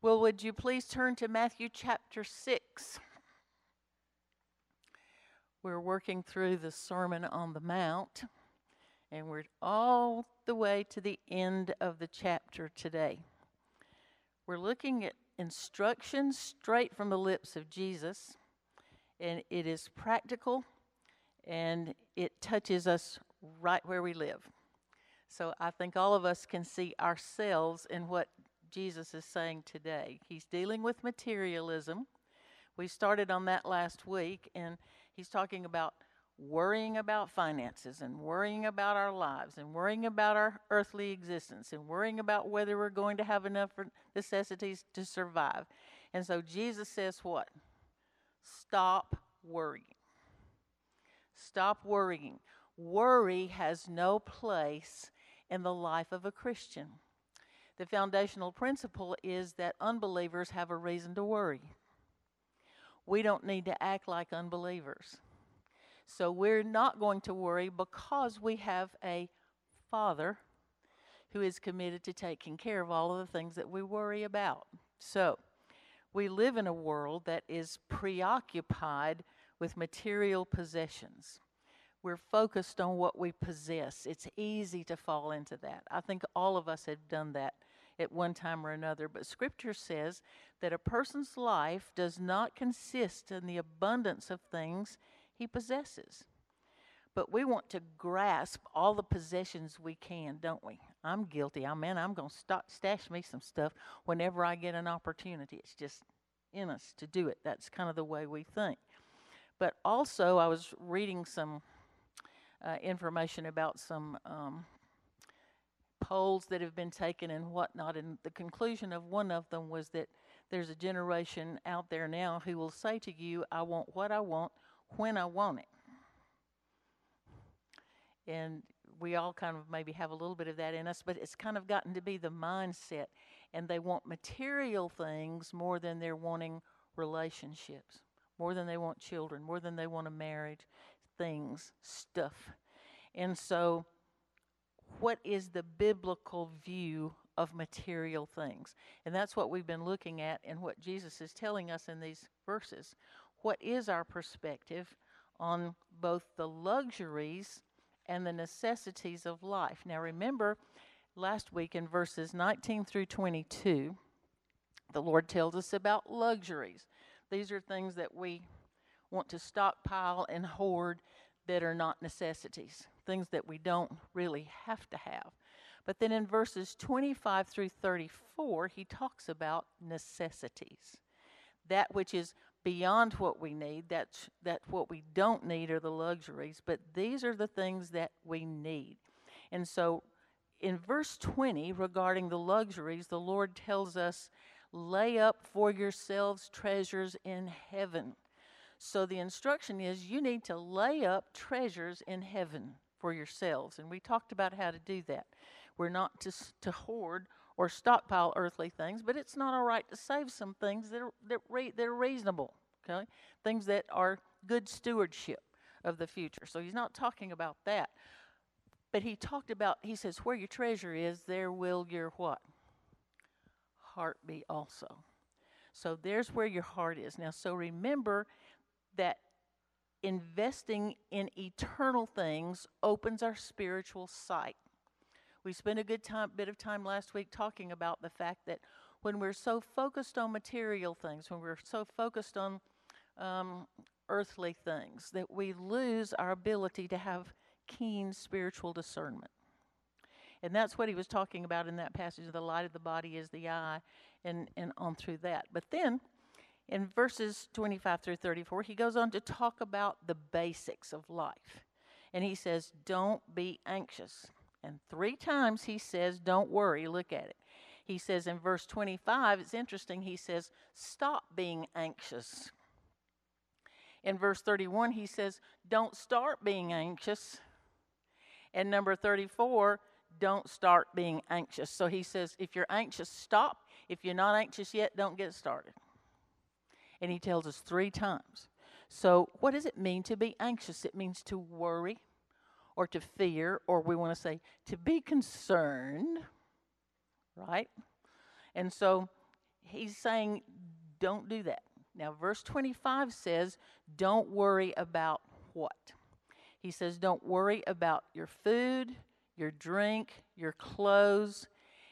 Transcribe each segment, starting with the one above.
Well, would you please turn to Matthew chapter 6? We're working through the Sermon on the Mount, and we're all the way to the end of the chapter today. We're looking at instructions straight from the lips of Jesus, and it is practical and it touches us right where we live. So I think all of us can see ourselves in what Jesus is saying today. He's dealing with materialism. We started on that last week, and he's talking about worrying about finances and worrying about our lives and worrying about our earthly existence and worrying about whether we're going to have enough necessities to survive. And so Jesus says, What? Stop worrying. Stop worrying. Worry has no place in the life of a Christian the foundational principle is that unbelievers have a reason to worry. We don't need to act like unbelievers. So we're not going to worry because we have a Father who is committed to taking care of all of the things that we worry about. So we live in a world that is preoccupied with material possessions. We're focused on what we possess. It's easy to fall into that. I think all of us have done that at one time or another. But Scripture says that a person's life does not consist in the abundance of things he possesses. But we want to grasp all the possessions we can, don't we? I'm guilty. I mean, I'm going to stash me some stuff whenever I get an opportunity. It's just in us to do it. That's kind of the way we think. But also, I was reading some uh, information about some um, polls that have been taken and whatnot. And the conclusion of one of them was that there's a generation out there now who will say to you, I want what I want when I want it. And we all kind of maybe have a little bit of that in us, but it's kind of gotten to be the mindset. And they want material things more than they're wanting relationships, more than they want children, more than they want a marriage, things, stuff. And so what is the biblical view of material things? And that's what we've been looking at and what Jesus is telling us in these verses. What is our perspective on both the luxuries and the necessities of life? Now, remember last week in verses 19 through 22, the Lord tells us about luxuries. These are things that we want to stockpile and hoard that are not necessities, things that we don't really have to have. But then in verses 25 through 34, he talks about necessities. That which is beyond what we need, that's that what we don't need are the luxuries, but these are the things that we need. And so in verse 20 regarding the luxuries, the Lord tells us, lay up for yourselves treasures in heaven so the instruction is you need to lay up treasures in heaven for yourselves. And we talked about how to do that. We're not to, to hoard or stockpile earthly things, but it's not all right to save some things that are, that, re, that are reasonable, okay? Things that are good stewardship of the future. So he's not talking about that. But he talked about, he says, where your treasure is, there will your what? Heart be also. So there's where your heart is. Now, so remember, that investing in eternal things opens our spiritual sight. We spent a good time, bit of time last week talking about the fact that when we're so focused on material things, when we're so focused on um, earthly things, that we lose our ability to have keen spiritual discernment. And that's what he was talking about in that passage. The light of the body is the eye, and, and on through that. But then in verses 25 through 34, he goes on to talk about the basics of life. And he says, Don't be anxious. And three times he says, Don't worry. Look at it. He says in verse 25, it's interesting, he says, Stop being anxious. In verse 31, he says, Don't start being anxious. And number 34, don't start being anxious. So he says, If you're anxious, stop. If you're not anxious yet, don't get started. And he tells us three times. So, what does it mean to be anxious? It means to worry or to fear, or we want to say to be concerned, right? And so he's saying, don't do that. Now, verse 25 says, don't worry about what? He says, don't worry about your food, your drink, your clothes.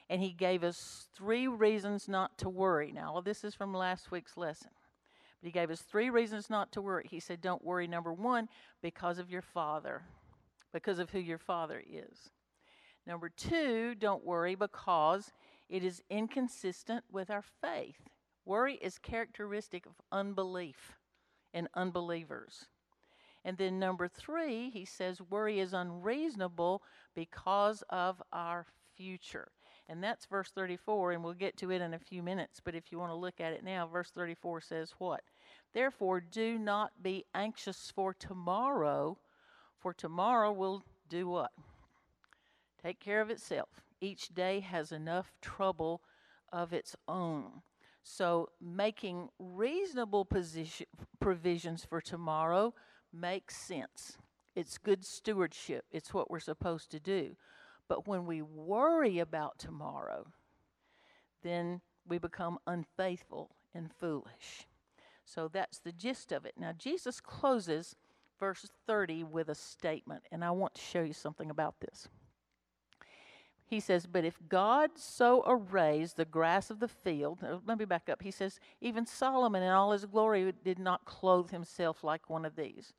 And he gave us three reasons not to worry. Now, all this is from last week's lesson. But he gave us three reasons not to worry. He said, Don't worry, number one, because of your father, because of who your father is. Number two, don't worry because it is inconsistent with our faith. Worry is characteristic of unbelief and unbelievers. And then number three, he says worry is unreasonable because of our future. And that's verse 34, and we'll get to it in a few minutes. But if you want to look at it now, verse 34 says what? Therefore, do not be anxious for tomorrow, for tomorrow will do what? Take care of itself. Each day has enough trouble of its own. So, making reasonable position, provisions for tomorrow makes sense. It's good stewardship, it's what we're supposed to do. But when we worry about tomorrow, then we become unfaithful and foolish. So that's the gist of it. Now, Jesus closes verse 30 with a statement, and I want to show you something about this. He says, But if God so arrays the grass of the field, let me back up. He says, Even Solomon in all his glory did not clothe himself like one of these.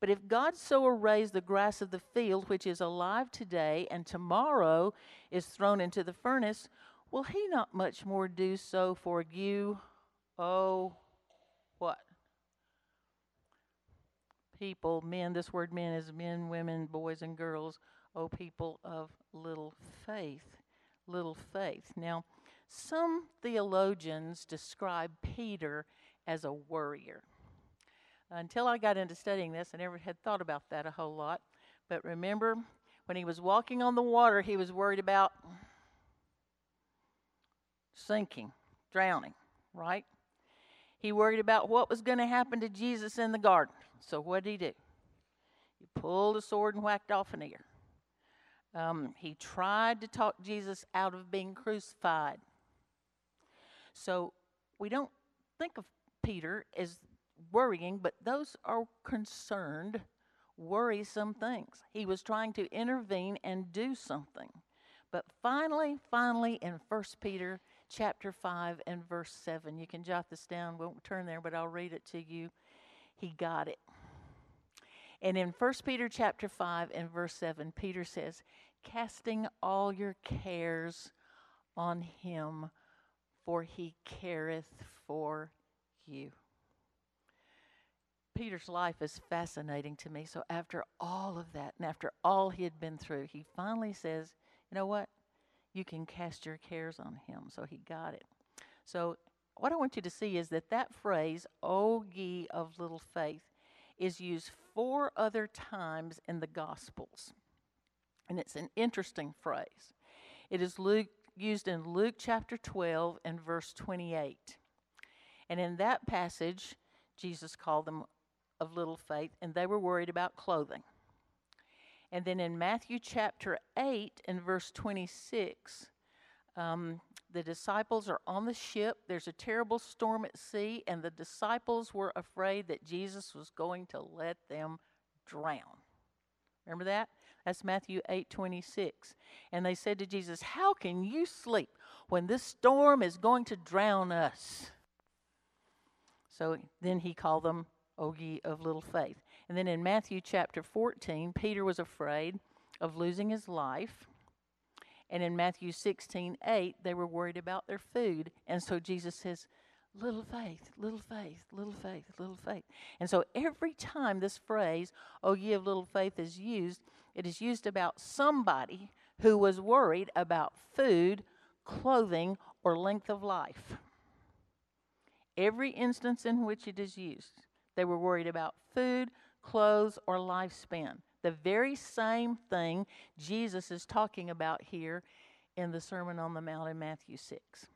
But if God so arrays the grass of the field, which is alive today and tomorrow is thrown into the furnace, will he not much more do so for you, oh, what? People, men, this word men is men, women, boys, and girls, oh, people of little faith. Little faith. Now, some theologians describe Peter as a worrier. Until I got into studying this, I never had thought about that a whole lot. But remember, when he was walking on the water, he was worried about sinking, drowning, right? He worried about what was going to happen to Jesus in the garden. So what did he do? He pulled a sword and whacked off an ear. Um, he tried to talk Jesus out of being crucified. So we don't think of Peter as worrying, but those are concerned, worrisome things. He was trying to intervene and do something. But finally, finally, in 1 Peter chapter 5 and verse 7, you can jot this down, won't turn there, but I'll read it to you. He got it. And in 1 Peter chapter 5 and verse 7, Peter says, Casting all your cares on him, for he careth for you. Peter's life is fascinating to me. So after all of that, and after all he had been through, he finally says, You know what? You can cast your cares on him. So he got it. So what I want you to see is that that phrase, O ye of little faith, is used four other times in the Gospels. And it's an interesting phrase. It is Luke, used in Luke chapter 12 and verse 28. And in that passage, Jesus called them of little faith, and they were worried about clothing. And then in Matthew chapter 8 and verse 26, um, the disciples are on the ship. There's a terrible storm at sea, and the disciples were afraid that Jesus was going to let them drown. Remember that? That's Matthew 8 26. And they said to Jesus, How can you sleep when this storm is going to drown us? So then he called them O ye of little faith. And then in Matthew chapter 14, Peter was afraid of losing his life. And in Matthew 16, 8, they were worried about their food. And so Jesus says, Little faith, little faith, little faith, little faith. And so every time this phrase, oh, ye of little faith, is used, it is used about somebody who was worried about food, clothing, or length of life. Every instance in which it is used. They were worried about food, clothes, or lifespan. The very same thing Jesus is talking about here in the Sermon on the Mount in Matthew 6.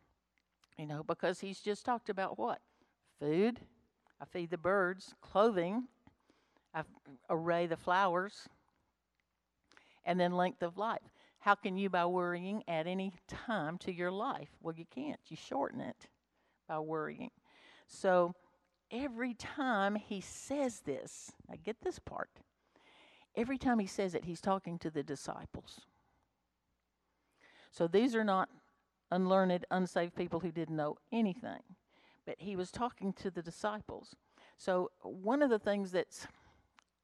You know, because he's just talked about what? Food, I feed the birds, clothing, I array the flowers, and then length of life. How can you, by worrying, add any time to your life? Well, you can't. You shorten it. by worrying. So every time he says this, I get this part. Every time he says it, he's talking to the disciples. So these are not unlearned, unsaved people who didn't know anything, but he was talking to the disciples. So one of the things that's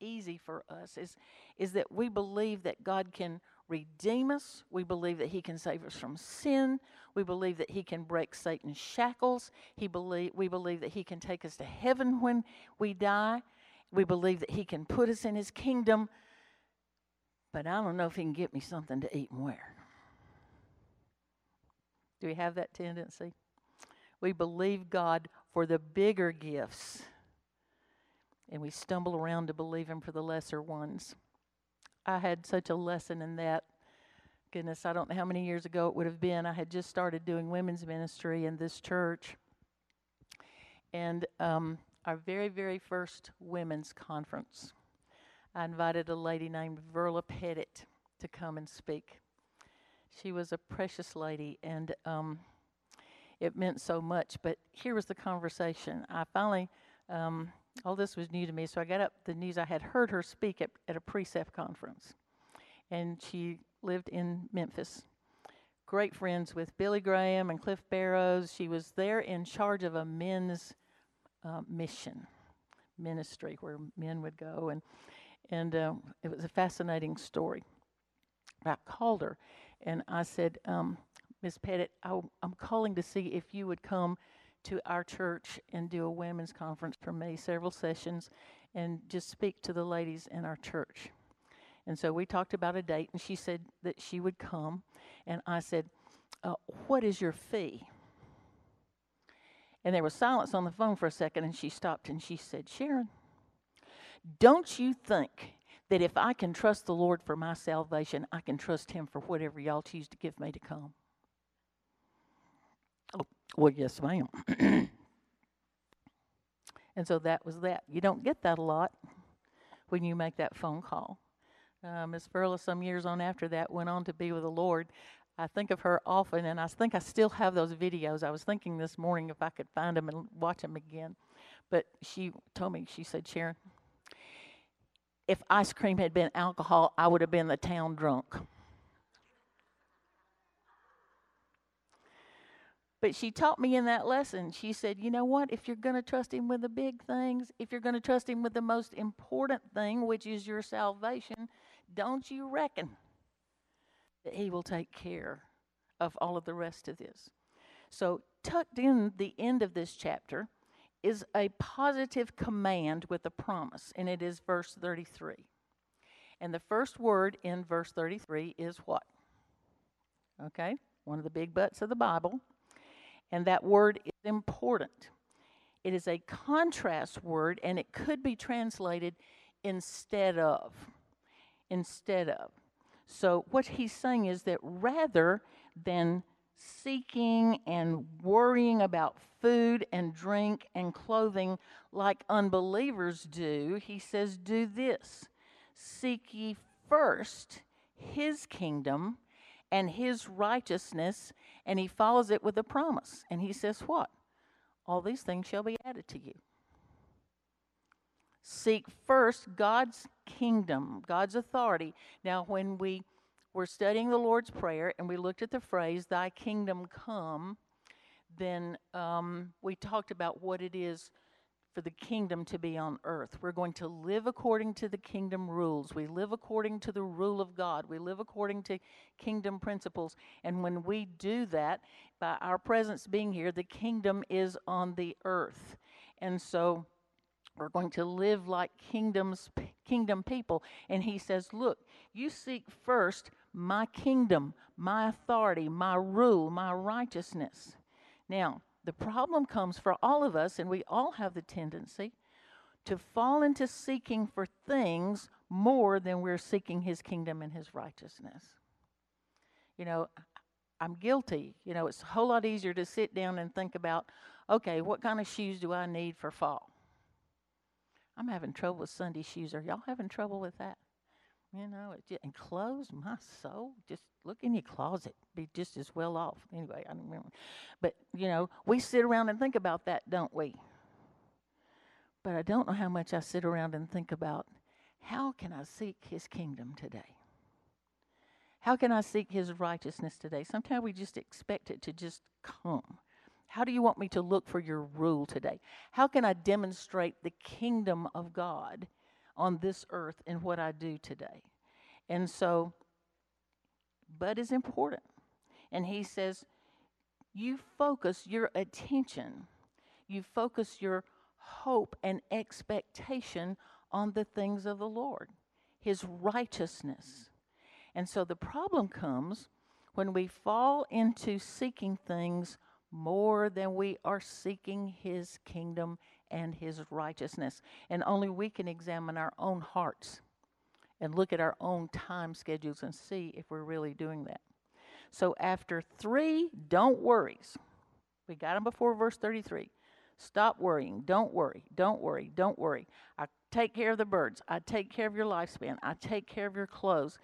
easy for us is is that we believe that God can redeem us. We believe that he can save us from sin. We believe that he can break Satan's shackles. He believe we believe that he can take us to heaven when we die. We believe that he can put us in his kingdom. But I don't know if he can get me something to eat and wear. Do we have that tendency? We believe God for the bigger gifts, and we stumble around to believe Him for the lesser ones. I had such a lesson in that. Goodness, I don't know how many years ago it would have been. I had just started doing women's ministry in this church. And um, our very, very first women's conference, I invited a lady named Verla Pettit to come and speak. She was a precious lady, and um, it meant so much. But here was the conversation. I finally, um, all this was new to me, so I got up the news. I had heard her speak at, at a precept conference, and she lived in Memphis. Great friends with Billy Graham and Cliff Barrows. She was there in charge of a men's uh, mission ministry where men would go, and and uh, it was a fascinating story. I called her, and I said, um, Miss Pettit, I, I'm calling to see if you would come to our church and do a women's conference for me, several sessions, and just speak to the ladies in our church. And so we talked about a date, and she said that she would come. And I said, uh, What is your fee? And there was silence on the phone for a second, and she stopped and she said, Sharon, don't you think that if I can trust the Lord for my salvation, I can trust Him for whatever y'all choose to give me to come? Oh, well, yes, ma'am. and so that was that. You don't get that a lot when you make that phone call. Uh, Miss Verla, some years on after that, went on to be with the Lord. I think of her often, and I think I still have those videos. I was thinking this morning if I could find them and watch them again. But she told me, she said, Sharon, if ice cream had been alcohol, I would have been the town drunk. But she taught me in that lesson, she said, you know what? If you're going to trust Him with the big things, if you're going to trust Him with the most important thing, which is your salvation, don't you reckon He will take care of all of the rest of this? So, tucked in the end of this chapter is a positive command with a promise, and it is verse 33. And the first word in verse 33 is what? Okay, one of the big butts of the Bible. And that word is important. It is a contrast word, and it could be translated instead of. Instead of. So, what he's saying is that rather than seeking and worrying about food and drink and clothing like unbelievers do, he says, Do this seek ye first his kingdom and his righteousness. And he follows it with a promise. And he says, What? All these things shall be added to you. Seek first God's kingdom, God's authority. Now, when we were studying the Lord's Prayer and we looked at the phrase, Thy kingdom come, then um, we talked about what it is for the kingdom to be on earth. We're going to live according to the kingdom rules. We live according to the rule of God. We live according to kingdom principles. And when we do that, by our presence being here, the kingdom is on the earth. And so we're going to live like kingdoms kingdom people and he says look you seek first my kingdom my authority my rule my righteousness now the problem comes for all of us, and we all have the tendency to fall into seeking for things more than we're seeking His kingdom and His righteousness. You know, I'm guilty. You know, it's a whole lot easier to sit down and think about, okay, what kind of shoes do I need for fall? I'm having trouble with Sunday shoes. Are y'all having trouble with that? You know, it just, and clothes, my soul, just look in your closet, be just as well off. Anyway, I don't remember. But, you know, we sit around and think about that, don't we? But I don't know how much I sit around and think about how can I seek his kingdom today? How can I seek his righteousness today? Sometimes we just expect it to just come. How do you want me to look for your rule today? How can I demonstrate the kingdom of God on this earth in what I do today. And so, but is important. And he says, you focus your attention, you focus your hope and expectation on the things of the Lord, his righteousness. And so the problem comes when we fall into seeking things more than we are seeking his kingdom and his righteousness. And only we can examine our own hearts and look at our own time schedules and see if we're really doing that. So after three don't worries, we got them before verse 33. Stop worrying. Don't worry. Don't worry. Don't worry. I take care of the birds. I take care of your lifespan. I take care of your clothes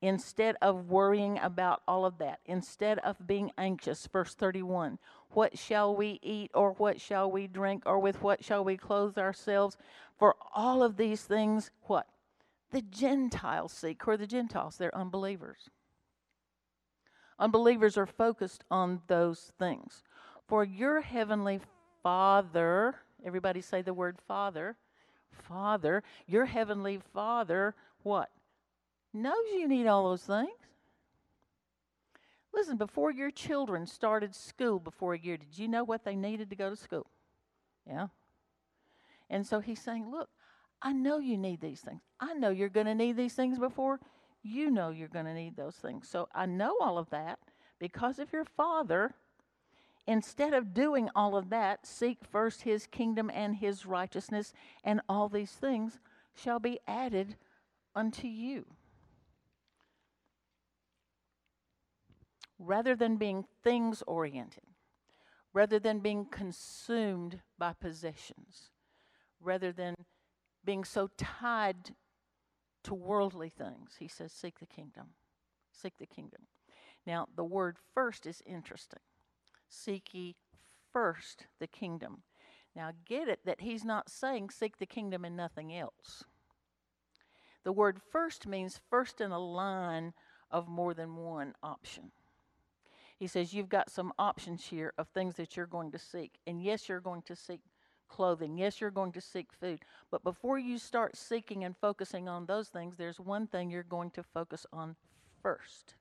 instead of worrying about all of that, instead of being anxious. Verse 31 What shall we eat, or what shall we drink, or with what shall we clothe ourselves? For all of these things, what? The Gentiles seek. Who are the Gentiles? They're unbelievers. Unbelievers are focused on those things. For your heavenly Father, everybody say the word Father. Father, your heavenly Father, what? Knows you need all those things. Listen, before your children started school before a year, did you know what they needed to go to school? Yeah. And so he's saying, Look, I know you need these things. I know you're going to need these things before you know you're going to need those things. So I know all of that because of your father. Instead of doing all of that, seek first his kingdom and his righteousness, and all these things shall be added unto you. Rather than being things oriented, rather than being consumed by possessions, rather than being so tied to worldly things. He says, Seek the kingdom. Seek the kingdom. Now, the word first is interesting. Seek ye first the kingdom. Now, get it that he's not saying seek the kingdom and nothing else. The word first means first in a line of more than one option. He says, You've got some options here of things that you're going to seek. And yes, you're going to seek clothing. Yes, you're going to seek food. But before you start seeking and focusing on those things, there's one thing you're going to focus on first.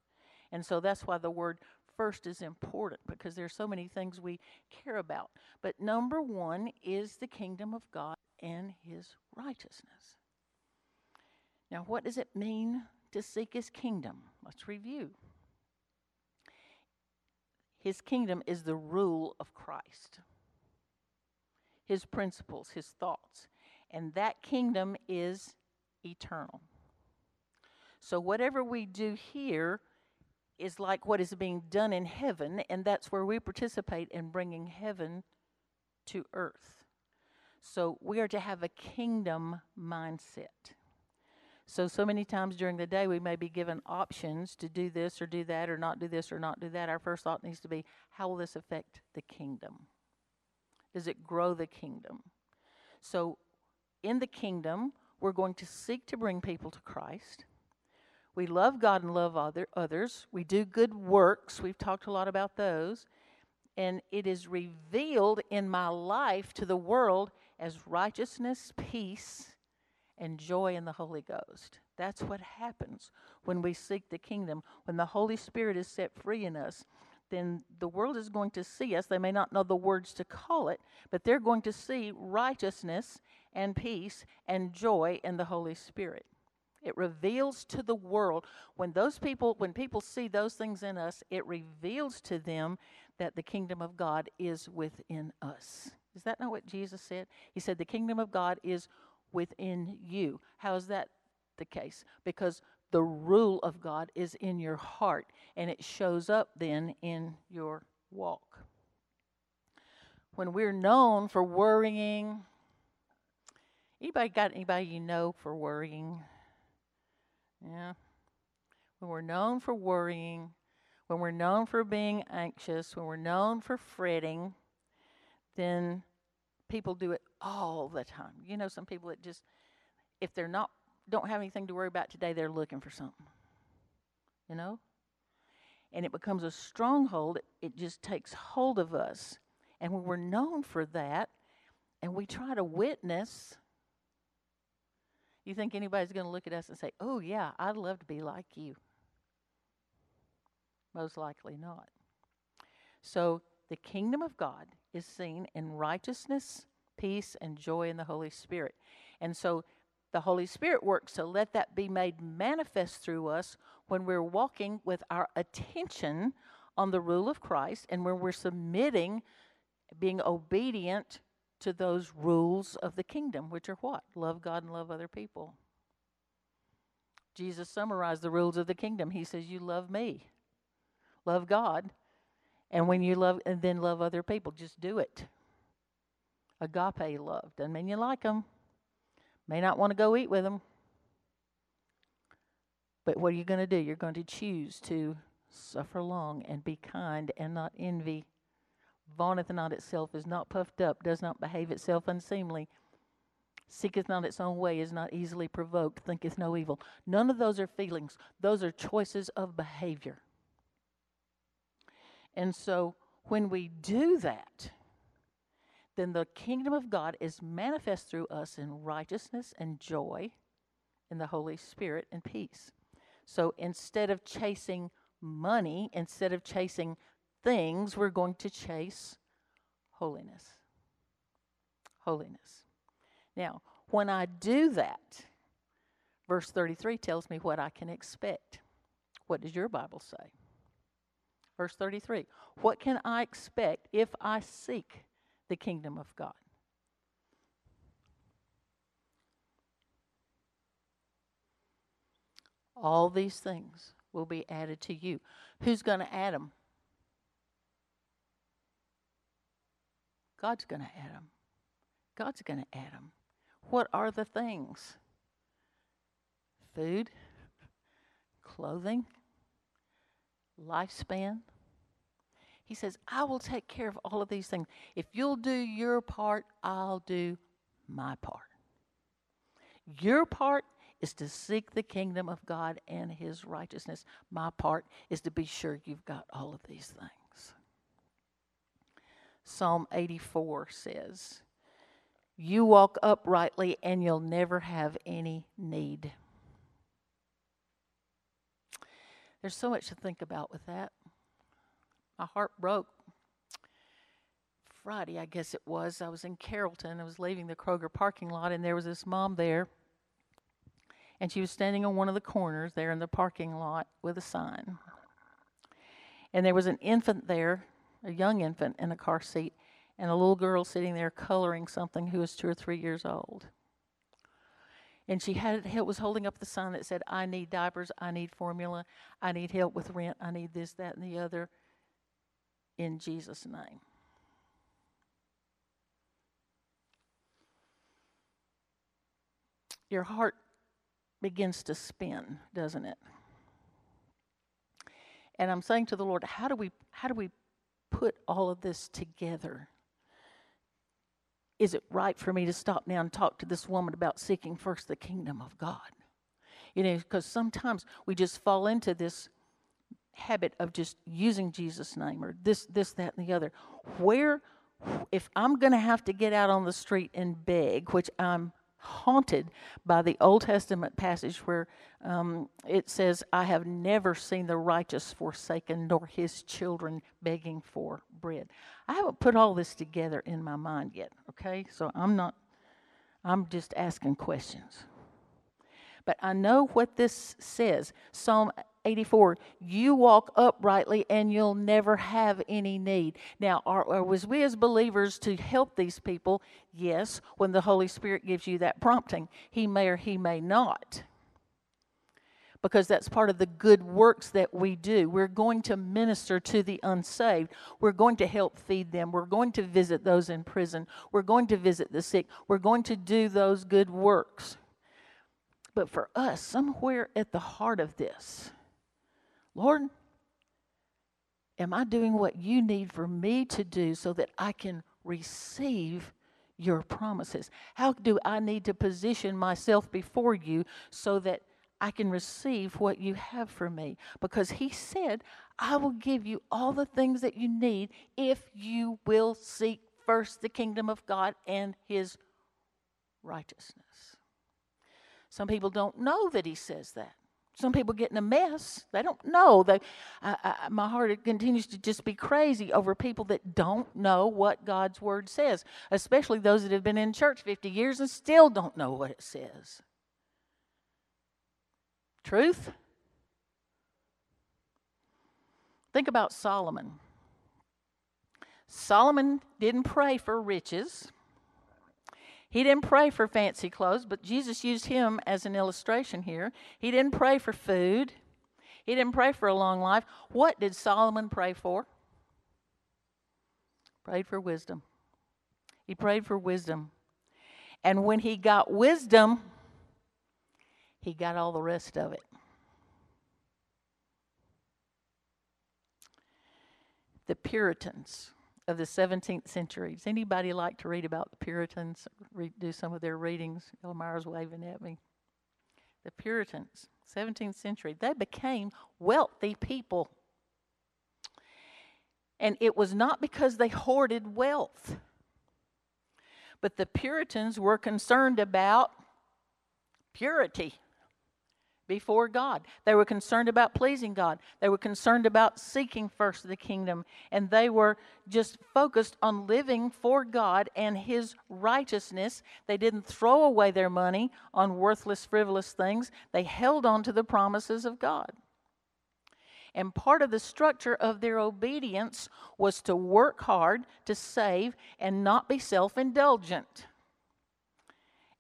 And so that's why the word first is important because there's so many things we care about. But number one is the kingdom of God and his righteousness. Now, what does it mean to seek his kingdom? Let's review. His kingdom is the rule of Christ, his principles, his thoughts. And that kingdom is eternal. So, whatever we do here is like what is being done in heaven, and that's where we participate in bringing heaven to earth. So, we are to have a kingdom mindset. So, so many times during the day, we may be given options to do this or do that or not do this or not do that. Our first thought needs to be how will this affect the kingdom? Does it grow the kingdom? So, in the kingdom, we're going to seek to bring people to Christ. We love God and love other, others. We do good works. We've talked a lot about those. And it is revealed in my life to the world as righteousness, peace, and joy in the Holy Ghost. That's what happens when we seek the kingdom. When the Holy Spirit is set free in us, then the world is going to see us. They may not know the words to call it, but they're going to see righteousness and peace and joy in the Holy Spirit. It reveals to the world when those people when people see those things in us, it reveals to them that the kingdom of God is within us. Is that not what Jesus said? He said the kingdom of God is within you. How is that the case? Because the rule of God is in your heart and it shows up then in your walk. When we're known for worrying, anybody got anybody you know for worrying? Yeah. When we're known for worrying, when we're known for being anxious, when we're known for fretting, then people do it all the time. You know, some people that just, if they're not, don't have anything to worry about today, they're looking for something. You know? And it becomes a stronghold. It just takes hold of us. And when we're known for that, and we try to witness, you think anybody's going to look at us and say, Oh, yeah, I'd love to be like you? Most likely not. So the kingdom of God is seen in righteousness, peace, and joy in the Holy Spirit. And so the Holy Spirit works So let that be made manifest through us when we're walking with our attention on the rule of Christ and when we're submitting, being obedient to those rules of the kingdom, which are what? Love God and love other people. Jesus summarized the rules of the kingdom. He says, You love me love God, and when you love and then love other people, just do it. Agape love doesn't mean you like them. May not want to go eat with them. But what are you going to do? You're going to choose to suffer long and be kind and not envy. Vaunteth not itself, is not puffed up, does not behave itself unseemly, seeketh not its own way, is not easily provoked, thinketh no evil. None of those are feelings, those are choices of behavior. And so when we do that, then the kingdom of God is manifest through us in righteousness and joy in the Holy Spirit and peace. So instead of chasing money, instead of chasing things, we're going to chase holiness. Holiness. Now, when I do that, verse 33 tells me what I can expect. What does your Bible say? Verse 33 What can I expect if I seek the kingdom of God? All these things will be added to you. Who's going to add them? God's going to add them. God's going to add them. What are the things? Food, clothing, lifespan. He says, I will take care of all of these things. If you'll do your part, I'll do my part. Your part is to seek the kingdom of God and his righteousness. My part is to be sure you've got all of these things. Psalm 84 says, You walk uprightly and you'll never have any need. There's so much to think about with that. My heart broke. Friday, I guess it was. I was in Carrollton. I was leaving the Kroger parking lot, and there was this mom there. And she was standing on one of the corners there in the parking lot with a sign. And there was an infant there, a young infant in a car seat, and a little girl sitting there coloring something who was two or three years old and she had it was holding up the sign that said, "I need diapers, I need formula, I need help with rent, I need this, that, and the other." In Jesus' name. Your heart begins to spin, doesn't it? And I'm saying to the Lord, how do we how do we put all of this together? is it right for me to stop now and talk to this woman about seeking first the kingdom of God? You know, because sometimes we just fall into this habit of just using Jesus' name or this, this, that, and the other. Where, if I'm going to have to get out on the street and beg, which I'm haunted by the Old Testament passage where um, it says, I have never seen the righteous forsaken, nor his children begging for bread. I haven't put all this together in my mind yet, okay? So I'm not, I'm just asking questions. But I know what this says. Psalm 84 you walk uprightly and you'll never have any need now are, are, was we as believers to help these people yes when the holy spirit gives you that prompting he may or he may not because that's part of the good works that we do. We're going to minister to the unsaved. We're going to help feed them. We're going to visit those in prison. We're going to visit the sick. We're going to do those good works. But for us, somewhere at the heart of this, Lord, am I doing what you need for me to do so that I can receive your promises? How do I need to position myself before you so that I can receive what you have for me? Because he said, I will give you all the things that you need if you will seek first the kingdom of God and his righteousness. Some people don't know that he says that. Some people get in a mess. They don't know. They, I, I, my heart continues to just be crazy over people that don't know what God's word says, especially those that have been in church 50 years and still don't know what it says. Truth? Think about Solomon. Solomon didn't pray for riches. He didn't pray for fancy clothes, but Jesus used him as an illustration here. He didn't pray for food. He didn't pray for a long life. What did Solomon pray for? Prayed for wisdom. He prayed for wisdom. And when he got wisdom, he got all the rest of it. The Puritans of the 17th century. Does anybody like to read about the Puritans? Do some of their readings. Elmira's waving at me. The Puritans, 17th century, they became wealthy people. And it was not because they hoarded wealth, but the Puritans were concerned about purity before God. They were concerned about pleasing God. They were concerned about seeking first the kingdom. And they were just focused on living for God and His righteousness. They didn't throw away their money on worthless, frivolous things, they held on to the promises of God. And part of the structure of their obedience was to work hard, to save, and not be self indulgent.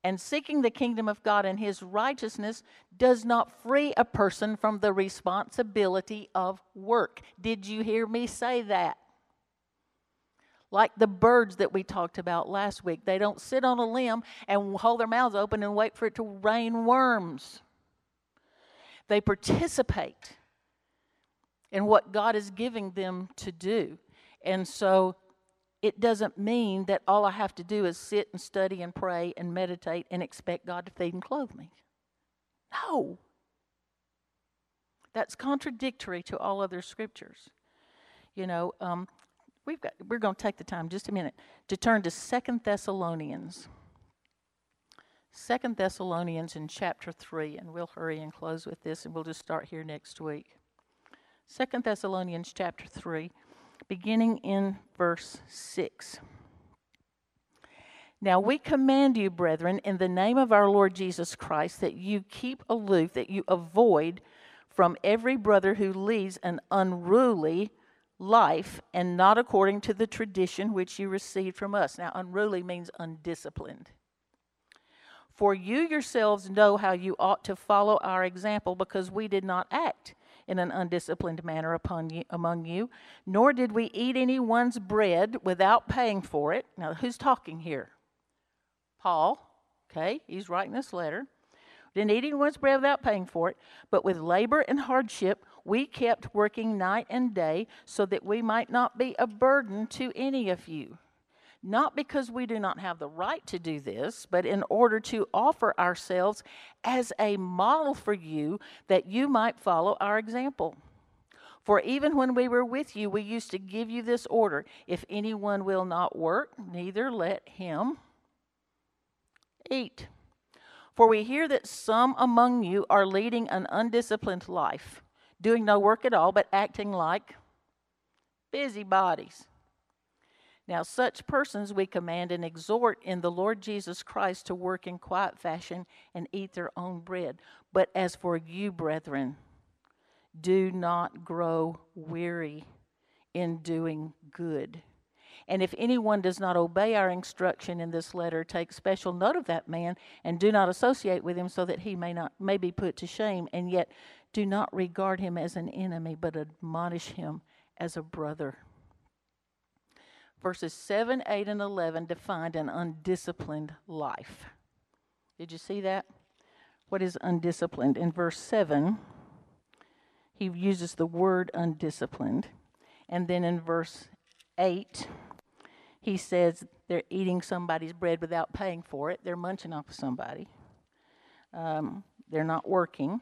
And seeking the kingdom of God and his righteousness does not free a person from the responsibility of work. Did you hear me say that? Like the birds that we talked about last week, they don't sit on a limb and hold their mouths open and wait for it to rain worms. They participate in what God is giving them to do. And so it doesn't mean that all I have to do is sit and study and pray and meditate and expect God to feed and clothe me. No. That's contradictory to all other scriptures. You know, um, we've got we're going to take the time just a minute to turn to Second Thessalonians. Second Thessalonians in chapter 3 and we'll hurry and close with this and we'll just start here next week. Second Thessalonians chapter 3 beginning in verse 6. Now we command you, brethren, in the name of our Lord Jesus Christ, that you keep aloof, that you avoid from every brother who leads an unruly life and not according to the tradition which you received from us. Now, unruly means undisciplined. For you yourselves know how you ought to follow our example, because we did not act in an undisciplined manner upon you, among you, nor did we eat anyone's bread without paying for it. Now, who's talking here? Paul. Okay, he's writing this letter. Didn't eat anyone's bread without paying for it, but with labor and hardship we kept working night and day so that we might not be a burden to any of you not because we do not have the right to do this, but in order to offer ourselves as a model for you that you might follow our example. For even when we were with you, we used to give you this order if anyone will not work, neither let him eat. For we hear that some among you are leading an undisciplined life, doing no work at all, but acting like busybodies. Now, such persons we command and exhort in the Lord Jesus Christ to work in quiet fashion and eat their own bread. But as for you, brethren, do not grow weary in doing good. And if anyone does not obey our instruction in this letter, take special note of that man and do not associate with him so that he may not may be put to shame and yet do not regard him as an enemy but admonish him as a brother verses 7, 8, and 11 defined an undisciplined life. Did you see that? What is undisciplined? In verse 7, he uses the word undisciplined. And then in verse 8, he says they're eating somebody's bread without paying for it. They're munching off of somebody. Um, they're not working.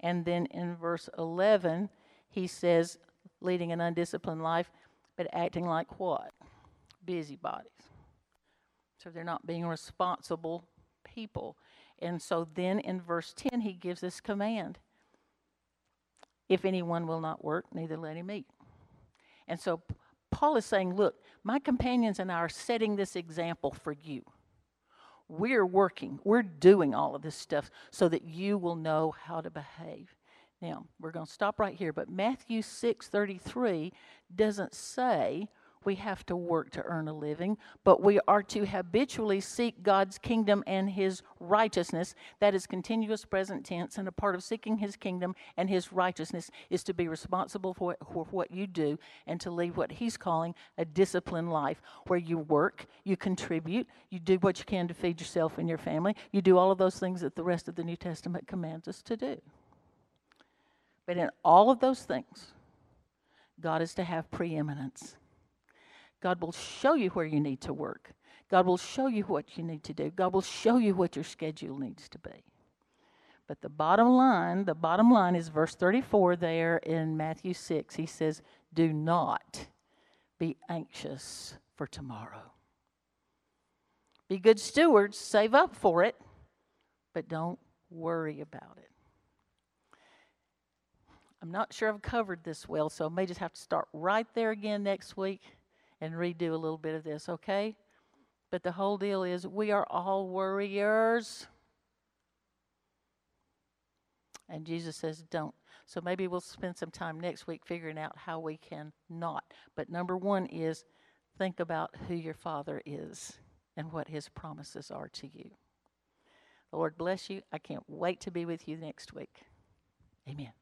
And then in verse 11, he says, leading an undisciplined life, but acting like what? Busybodies. So they're not being responsible people. And so then in verse 10, he gives this command If anyone will not work, neither let him eat. And so Paul is saying, Look, my companions and I are setting this example for you. We're working, we're doing all of this stuff so that you will know how to behave. Now, we're going to stop right here, but Matthew 6:33 doesn't say we have to work to earn a living, but we are to habitually seek God's kingdom and his righteousness. That is continuous present tense, and a part of seeking his kingdom and his righteousness is to be responsible for, what you do and to lead what he's calling a disciplined life, where you work, you contribute, you do what you can to feed yourself and your family, you do all of those things that the rest of the New Testament commands us to do. But in all of those things, God is to have preeminence. God will show you where you need to work. God will show you what you need to do. God will show you what your schedule needs to be. But the bottom line, the bottom line is verse 34 there in Matthew 6. He says, Do not be anxious for tomorrow. Be good stewards, save up for it, but don't worry about it. I'm not sure I've covered this well, so I may just have to start right there again next week and redo a little bit of this, okay? But the whole deal is we are all worriers. And Jesus says, don't. So maybe we'll spend some time next week figuring out how we can not. But number one is think about who your Father is and what his promises are to you. Lord bless you. I can't wait to be with you next week. Amen.